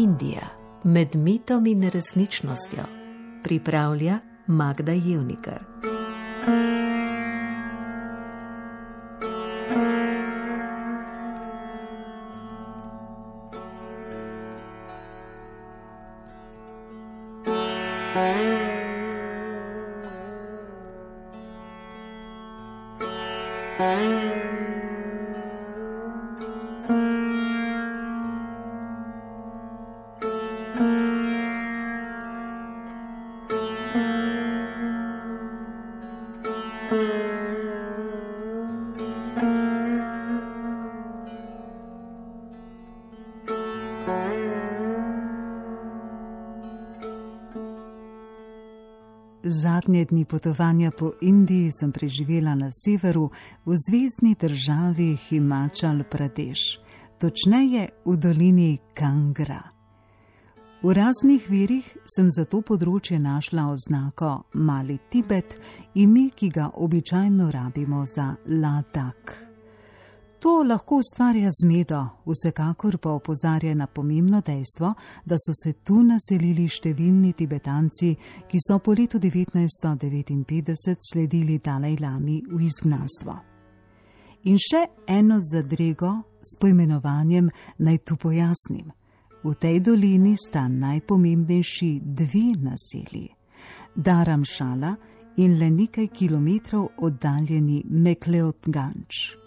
Indija med mitom in resničnostjo pripravlja Magda Jevnikar. Zadnje dni potovanja po Indiji sem preživela na severu, v zvezdni državi Himachal Pradesh, točneje v dolini Kangra. V raznih virih sem za to področje našla oznako Mali Tibet, ime, ki ga običajno rabimo za Ladak. To lahko ustvarja zmedo, vsekakor pa opozarja na pomembno dejstvo, da so se tu naselili številni Tibetanci, ki so po letu 1959 sledili Dalaj Lami v izgnanstvo. In še eno zadrego s poimenovanjem naj tu pojasnim. V tej dolini sta najpomembnejši dve naselji: Daram Šala in le nekaj kilometrov oddaljeni Mekleot Ganč.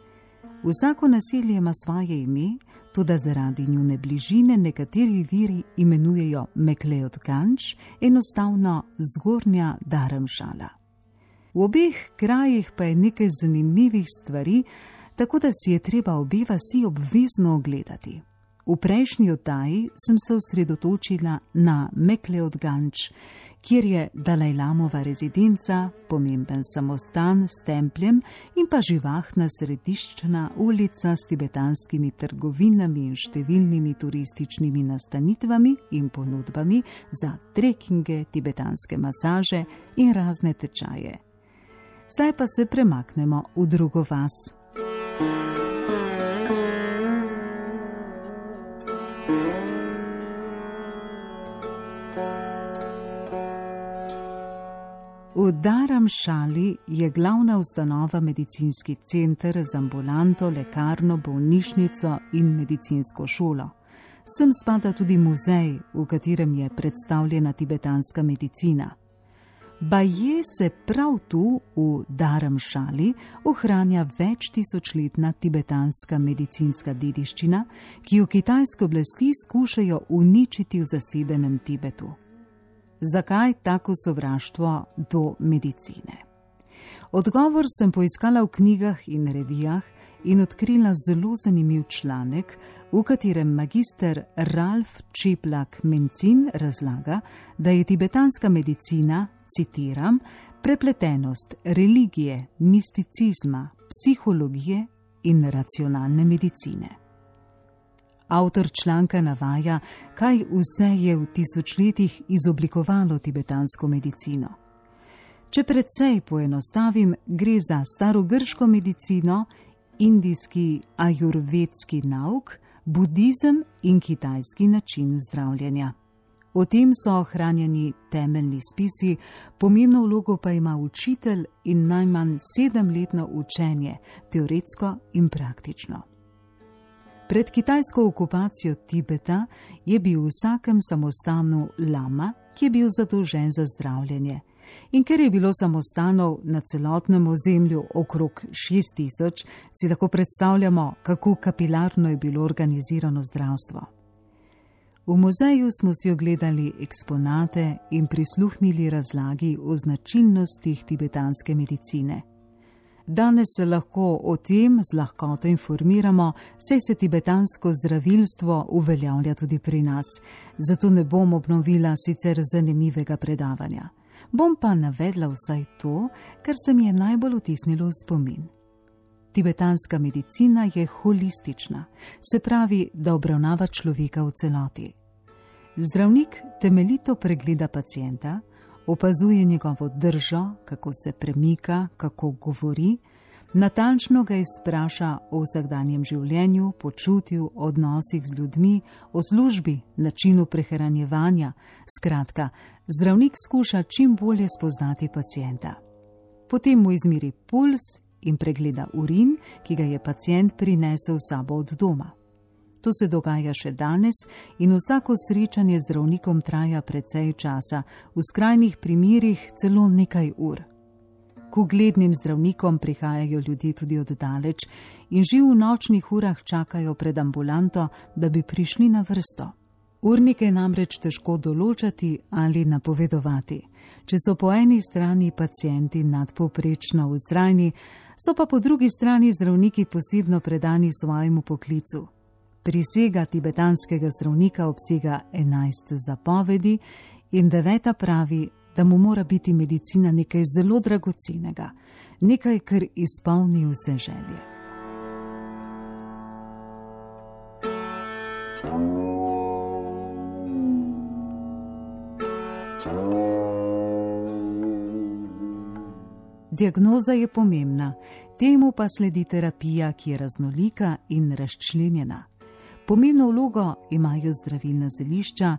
Vsako naselje ima svoje ime, tudi zaradi njune bližine nekateri viri imenujejo Mekleot Ganč, enostavno zgornja Daremšala. V obeh krajih pa je nekaj zanimivih stvari, tako da si je treba obe vasi obvezno ogledati. V prejšnji oddaji sem se osredotočila na Mekleot Ganč, kjer je Dalajlamova rezidenca, pomemben samostan s templjem in pa živahna središčna ulica s tibetanskimi trgovinami in številnimi turističnimi nastanitvami in ponudbami za trekinge, tibetanske masaže in razne tečaje. Zdaj pa se premaknemo v drugo vas. V Daramšali je glavna ustanova medicinski center z ambulanto, lekarno, bolnišnico in medicinsko šolo. Sem spada tudi muzej, v katerem je predstavljena tibetanska medicina. Baje se prav tu, v Daramšali, ohranja več tisočletna tibetanska medicinska dediščina, ki jo kitajske oblasti skušajo uničiti v zasedenem Tibetu. Zakaj tako sovraštvo do medicine? Odgovor sem poiskala v knjigah in revijah in odkrila zelo zanimiv članek, v katerem magister Ralf Čeplak Mencin razlaga, da je tibetanska medicina, citiram, prepletenost religije, misticizma, psihologije in racionalne medicine. Avtor članka navaja, kaj vse je v tisočletjih izoblikovalo tibetansko medicino. Če predvsej poenostavim, gre za starogrško medicino, indijski ajurvedski nauk, budizem in kitajski način zdravljenja. O tem so ohranjeni temeljni spisi, pomembno vlogo pa ima učitelj in najmanj sedemletno učenje, teoretsko in praktično. Pred kitajsko okupacijo Tibeta je bil v vsakem samostanu lama, ki je bil zadolžen za zdravljenje. In ker je bilo samostanov na celotnem ozemlju okrog 6000, si lahko predstavljamo, kako kapilarno je bilo organizirano zdravstvo. V muzeju smo si ogledali eksponate in prisluhnili razlagi o značilnostih tibetanske medicine. Danes se lahko o tem z lahkoto informiramo, saj se tibetansko zdravilstvo uveljavlja tudi pri nas. Zato ne bom obnovila sicer zanimivega predavanja. Bom pa navedla vsaj to, kar se mi je najbolj vtisnilo v spomin. Tibetanska medicina je holistična, se pravi, da obravnava človeka v celoti. Zdravnik temeljito pregleda pacijenta, opazuje njegovo držo, kako se premika, kako govori, Natančno ga izpraša o vsakdanjem življenju, počutju, odnosih z ljudmi, o službi, načinu prehranjevanja. Skratka, zdravnik skuša čim bolje spoznati pacijenta. Potem mu izmiri puls in pregleda urin, ki ga je pacijent prinesel sabo od doma. To se dogaja še danes in vsako srečanje z zdravnikom traja precej časa, v skrajnih primerjih celo nekaj ur. K uglednim zdravnikom prihajajo ljudje tudi od daleč in že v nočnih urah čakajo pred ambulanto, da bi prišli na vrsto. Urnike namreč težko določati ali napovedovati. Če so po eni strani pacijenti nadpoprečno vztrajni, so pa po drugi strani zdravniki posebno predani svojemu poklicu. Prisega tibetanskega zdravnika obsega 11 zapovedi in deveta pravi, da mu mora biti medicina nekaj zelo dragocenega, nekaj, kar izpolni vse želje. Diagnoza je pomembna, temu pa sledi terapija, ki je raznolika in razčlenjena. Pomembno vlogo imajo zdravilna zelišča,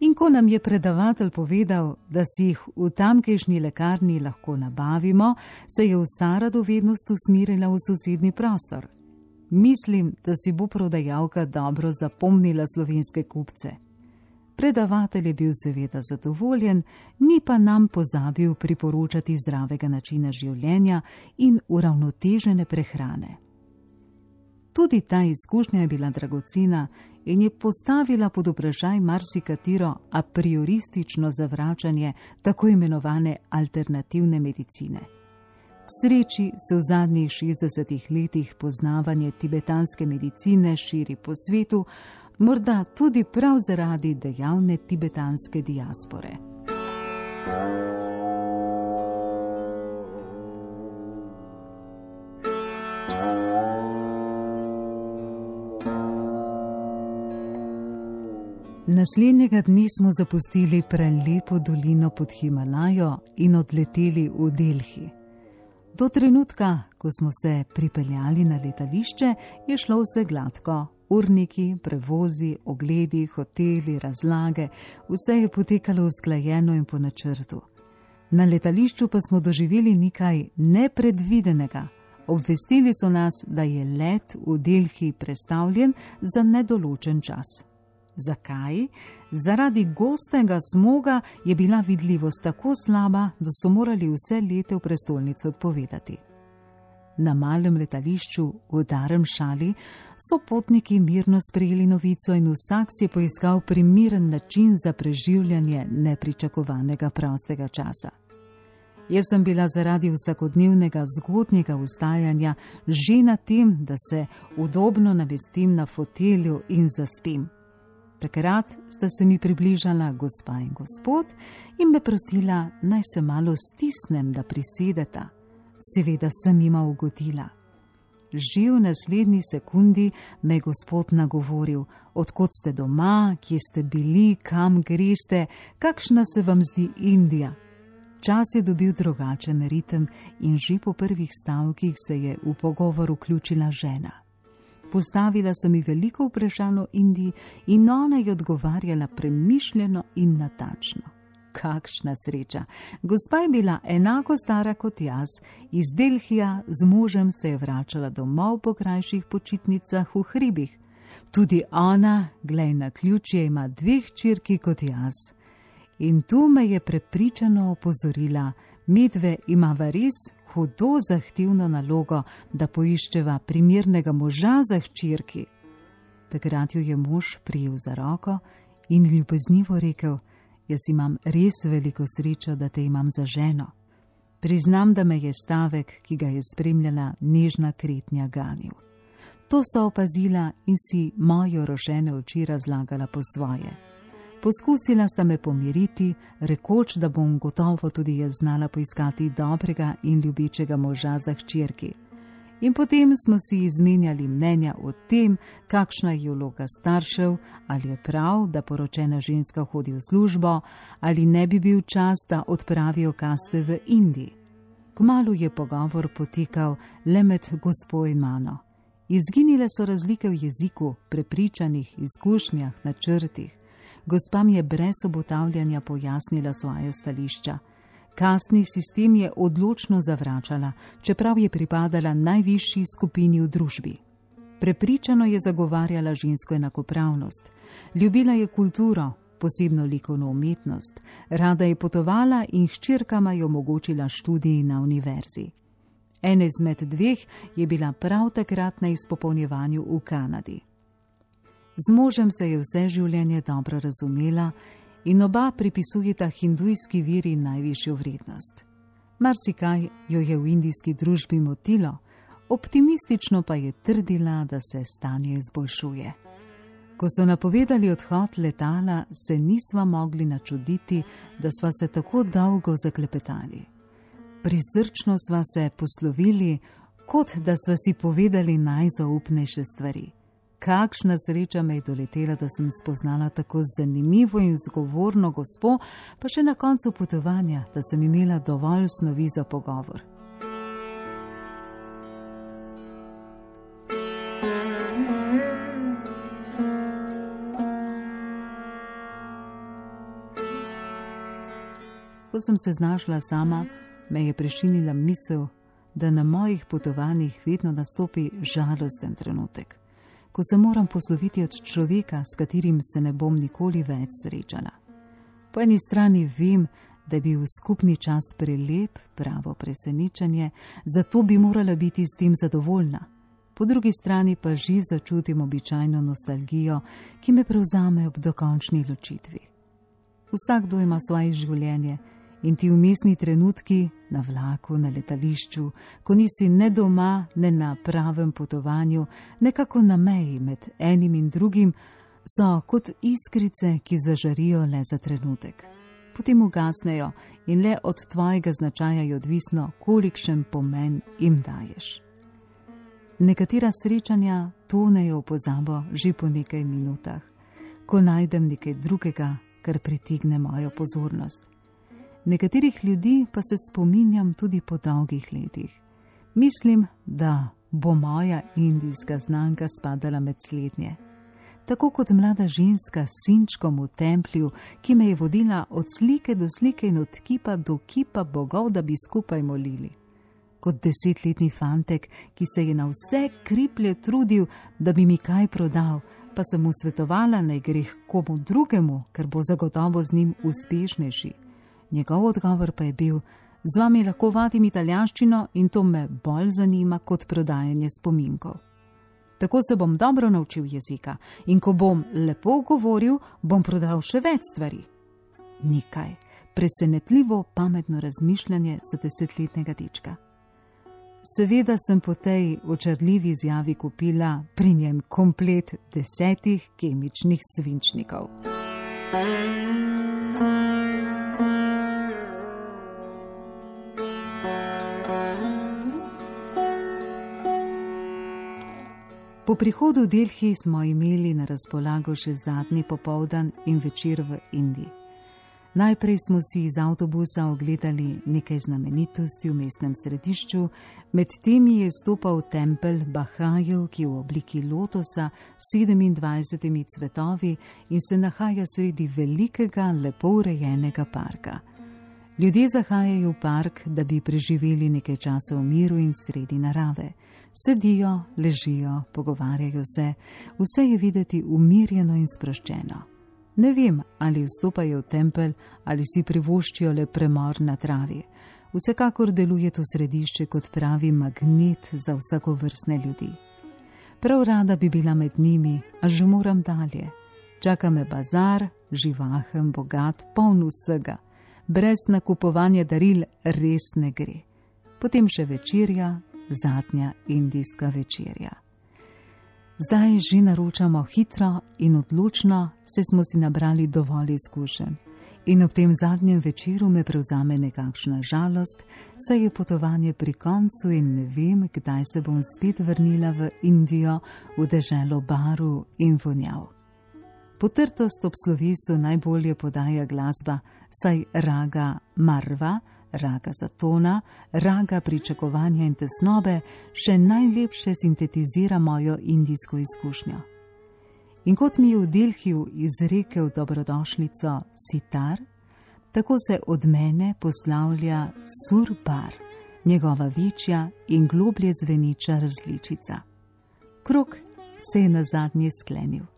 In ko nam je predavatelj povedal, da si jih v tamkajšnji lekarni lahko nabavimo, se je vsa radovednost usmerila v sosednji prostor. Mislim, da si bo prodajalka dobro zapomnila slovenske kupce. Predavatelj je bil seveda zadovoljen, ni pa nam pozabil priporočati zdravega načina življenja in uravnotežene prehrane. Tudi ta izkušnja je bila dragocena in je postavila pod vprašaj marsikatero a prioristično zavračanje tako imenovane alternativne medicine. K sreči se v zadnjih 60 letih poznavanje tibetanske medicine širi po svetu, morda tudi prav zaradi dejavne tibetanske diaspore. thank you Naslednjega dne smo zapustili prelepo dolino pod Himalajo in odleteli v Delhi. Do trenutka, ko smo se pripeljali na letališče, je šlo vse gladko. Urniki, prevozi, ogledi, hoteli, razlage, vse je potekalo usklajeno in po načrtu. Na letališču pa smo doživeli nekaj nepredvidenega. Obvestili so nas, da je let v Delhi predstavljen za nedoločen čas. Zakaj? Zaradi gostega smoga je bila vidljivost tako slaba, da so morali vse lete v prestolnico odpovedati. Na malem letališču v Darem šali so potniki mirno sprejeli novico in vsak si je poiskal primeren način za preživljanje nepričakovanega prostega časa. Jaz sem bila zaradi vsakodnevnega zgodnjega ustajanja že na tem, da se udobno navestim na fotelju in zaspim. Takrat sta se mi približala gospa in gospod in me prosila, naj se malo stisnem, da prisedeta. Seveda sem jima ugodila. Že v naslednji sekundi me je gospod nagovoril, odkot ste doma, kje ste bili, kam greste, kakšna se vam zdi Indija. Čas je dobil drugačen ritem in že po prvih stavkih se je v pogovor vključila žena. Postavila sem ji veliko vprašanj o Indiji in ona je odgovarjala premišljeno in natačno. Kakšna sreča! Gospa je bila enako stara kot jaz, iz Delhija z možem se je vračala domov po krajših počitnicah v hribih. Tudi ona, glej na ključje, ima dveh črki kot jaz. In tu me je prepričano opozorila, medve ima res hudo zahtevno nalogo, da poiščeva primernega moža za hčerki. Takrat jo je mož prijel za roko in ljubeznivo rekel: Jaz imam res veliko srečo, da te imam za ženo. Priznam, da me je stavek, ki ga je spremljala nežna kretnja, ganil. To sta opazila in si moje rožene oči razlagala po svoje. Poskusila sta me pomiriti, rekoč, da bom gotovo tudi jaz znala poiskati dobrega in ljubečega moža za hčerki. In potem smo si izmenjali mnenja o tem, kakšna je vloga staršev, ali je prav, da poročena ženska hodi v službo, ali ne bi bil čas, da odpravijo kaste v Indiji. Kmalu je pogovor potekal le med gospo in mano. Izginile so razlike v jeziku, prepričanjih, izkušnjah, načrtih. Gospa mi je brez obotavljanja pojasnila svoje stališča. Kastni sistem je odločno zavračala, čeprav je pripadala najvišji skupini v družbi. Prepričano je zagovarjala žensko enakopravnost, ljubila je kulturo, posebno likovno umetnost, rada je potovala in hčerkama je omogočila študij na univerzi. Ena izmed dveh je bila prav takrat na izpopolnjevanju v Kanadi. Z možem se je vse življenje dobro razumela in oba pripisujeta hindujski viri najvišjo vrednost. Marsikaj jo je v indijski družbi motilo, optimistično pa je trdila, da se stanje izboljšuje. Ko so napovedali odhod letala, se nisva mogli načuditi, da sva se tako dolgo zaklepetali. Prisrčno sva se poslovili, kot da sva si povedali najzaupnejše stvari. Kakšna sreča me je doletela, da sem spoznala tako zanimivo in zgovorno gospo, pa še na koncu potovanja, da sem imela dovolj snovi za pogovor. Ko sem se znašla sama, me je prešinila misel, da na mojih potovanjih vedno nastopi žalosten trenutek, ko se moram posloviti od človeka, s katerim se ne bom nikoli več srečala. Po eni strani vem, da je bil skupni čas prelep, pravo presenečenje, zato bi morala biti s tem zadovoljna. Po drugi strani pa že začutim običajno nostalgijo, ki me prevzame ob dokončni ločitvi. Vsakdo ima svoje življenje, in ti umestni trenutki na vlaku, na letališču, ko nisi ne doma, ne na pravem potovanju, nekako na meji med enim in drugim, so kot iskrice, ki zažarijo le za trenutek. Potem ugasnejo in le od tvojega značaja je odvisno, kolikšen pomen jim daješ. Nekatera srečanja tonejo v pozabo že po nekaj minutah, ko najdem nekaj drugega, kar pritigne mojo pozornost. Nekaterih ljudi pa se spominjam tudi po dolgih letih. Mislim, da bo moja indijska znanka spadala med slednje. Tako kot mlada ženska s sinčkom v templju, ki me je vodila od slike do slike in od kipa do kipa bogov, da bi skupaj molili. Kot desetletni fantek, ki se je na vse kriplje trudil, da bi mi kaj prodal, pa sem mu svetovala naj gre komu drugemu, ker bo zagotovo z njim uspešnejši. Njegov odgovor pa je bil: Z vami lahko vadim italijanščino in to me bolj zanima kot prodajanje spominkov. Tako se bom dobro naučil jezika in ko bom lepo govoril, bom prodal še več stvari. Nekaj, presenetljivo pametno razmišljanje za desetletnega dečka. Seveda sem po tej očarljivi izjavi kupila pri njem komplet desetih kemičnih svinčnikov. Po prihodu v Delhi smo imeli na razpolago še zadnji popoldan in večer v Indiji. Najprej smo si iz avtobusa ogledali nekaj znamenitosti v mestnem središču, med temi je stopal tempelj Bahajev, ki je v obliki lotosa s 27 cvetovi in se nahaja sredi velikega, lepo urejenega parka. Ljudje zahajajo v park, da bi preživeli nekaj časa v miru in sredi narave. Sedijo, ležijo, pogovarjajo se, vse je videti umirjeno in sproščeno. Ne vem, ali vstopajo v tempelj ali si privoščijo le premor na travi. Vsekakor deluje to središče kot pravi magnet za vsako vrstne ljudi. Prav rada bi bila med njimi, a že moram dalje. Čaka me bazar, živahen, bogat, poln vsega. Brez nakupovanja daril res ne gre. Potem še večerja, zadnja indijska večerja. Zdaj že naročamo hitro in odločno, se smo si nabrali dovolj izkušenj. In ob tem zadnjem večeru me prevzame nekakšna žalost, saj je potovanje pri koncu in ne vem, kdaj se bom spet vrnila v Indijo, v deželo baru in vonjav. Potrtost ob slovesu najbolje podaja glasba, saj raga Marva, raga zatona, raga pričakovanja in tesnobe, še najlepše sintetizira mojo indijsko izkušnjo. In kot mi je v Delhiju izrekel dobrodošlico sitar, tako se od mene poslavlja surbar, njegova večja in globlje zveniča različica. Krok se je na zadnji sklenil.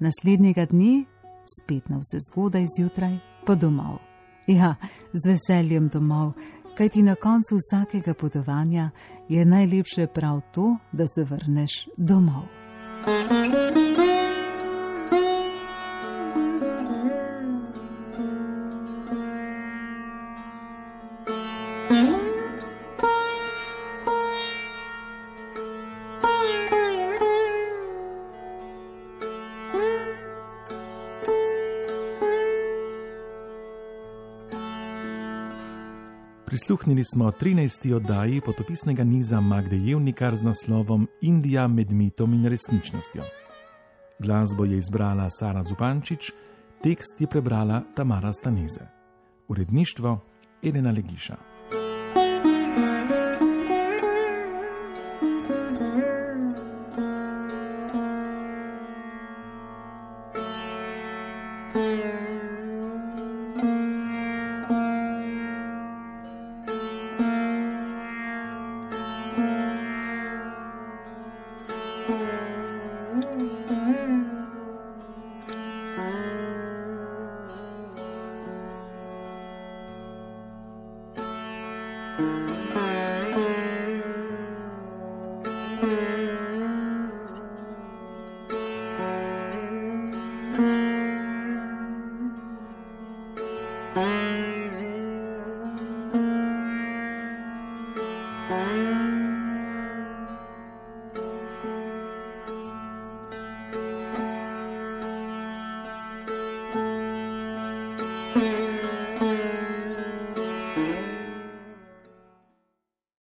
Naslednjega dne, spet na vse zgodaj zjutraj, pa domov. Ja, z veseljem domov, kajti na koncu vsakega potovanja je najlepše prav to, da se vrneš domov. Thank you. Prisluhnili smo 13. oddaji potopisnega niza Magde Jevnikar z naslovom Indija med mitom in resničnostjo. Glasbo je izbrala Sara Zupančič, tekst je prebrala Tamara Staneze. Uredništvo Elena Legiša. 嗯。